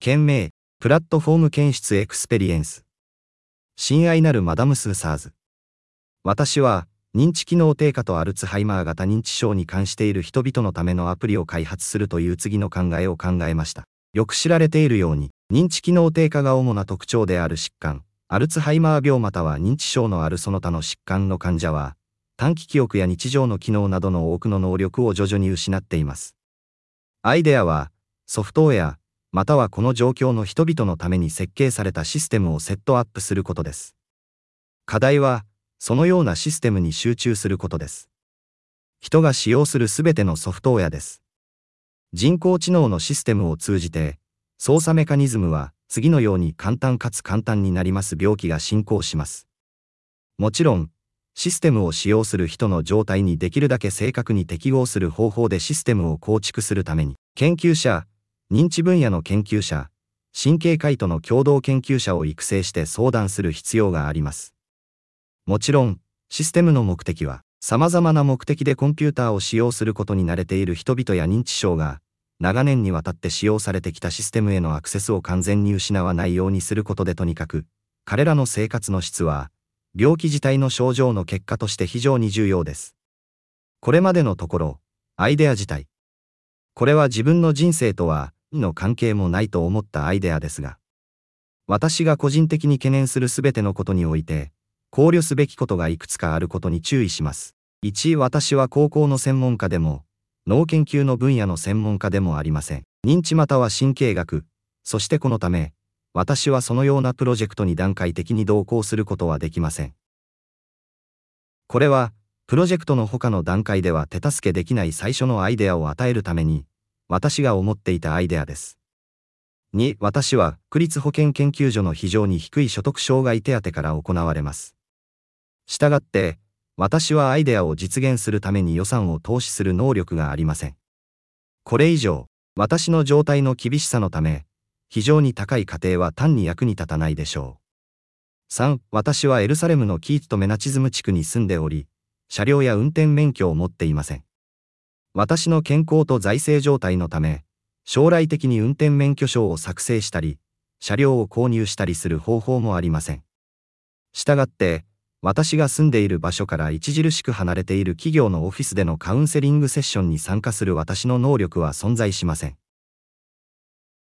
件名、プラットフォーム検出エクスペリエンス。親愛なるマダム・スーサーズ。私は、認知機能低下とアルツハイマー型認知症に関している人々のためのアプリを開発するという次の考えを考えました。よく知られているように、認知機能低下が主な特徴である疾患、アルツハイマー病または認知症のあるその他の疾患の患者は、短期記憶や日常の機能などの多くの能力を徐々に失っています。アイデアは、ソフトウェア、またはこの状況の人々のために設計されたシステムをセットアップすることです。課題は、そのようなシステムに集中することです。人が使用するすべてのソフトウェアです。人工知能のシステムを通じて、操作メカニズムは次のように簡単かつ簡単になります病気が進行します。もちろん、システムを使用する人の状態にできるだけ正確に適合する方法でシステムを構築するために、研究者、認知分野の研究者、神経科医との共同研究者を育成して相談する必要があります。もちろん、システムの目的は、様々な目的でコンピューターを使用することに慣れている人々や認知症が、長年にわたって使用されてきたシステムへのアクセスを完全に失わないようにすることでとにかく、彼らの生活の質は、病気自体の症状の結果として非常に重要です。これまでのところ、アイデア自体。これは自分の人生とは、の関係もないと思ったアイデアですが、私が個人的に懸念するすべてのことにおいて、考慮すべきことがいくつかあることに注意します。1、私は高校の専門家でも、脳研究の分野の専門家でもありません。認知または神経学、そしてこのため、私はそのようなプロジェクトに段階的に同行することはできません。これは、プロジェクトの他の段階では手助けできない最初のアイデアを与えるために、私が思っていたアイデアです。2、私は、区立保健研究所の非常に低い所得障害手当から行われます。したがって、私はアイデアを実現するために予算を投資する能力がありません。これ以上、私の状態の厳しさのため、非常に高い過程は単に役に立たないでしょう。3、私はエルサレムのキーツとメナチズム地区に住んでおり、車両や運転免許を持っていません。私の健康と財政状態のため、将来的に運転免許証を作成したり、車両を購入したりする方法もありません。したがって、私が住んでいる場所から著しく離れている企業のオフィスでのカウンセリングセッションに参加する私の能力は存在しません。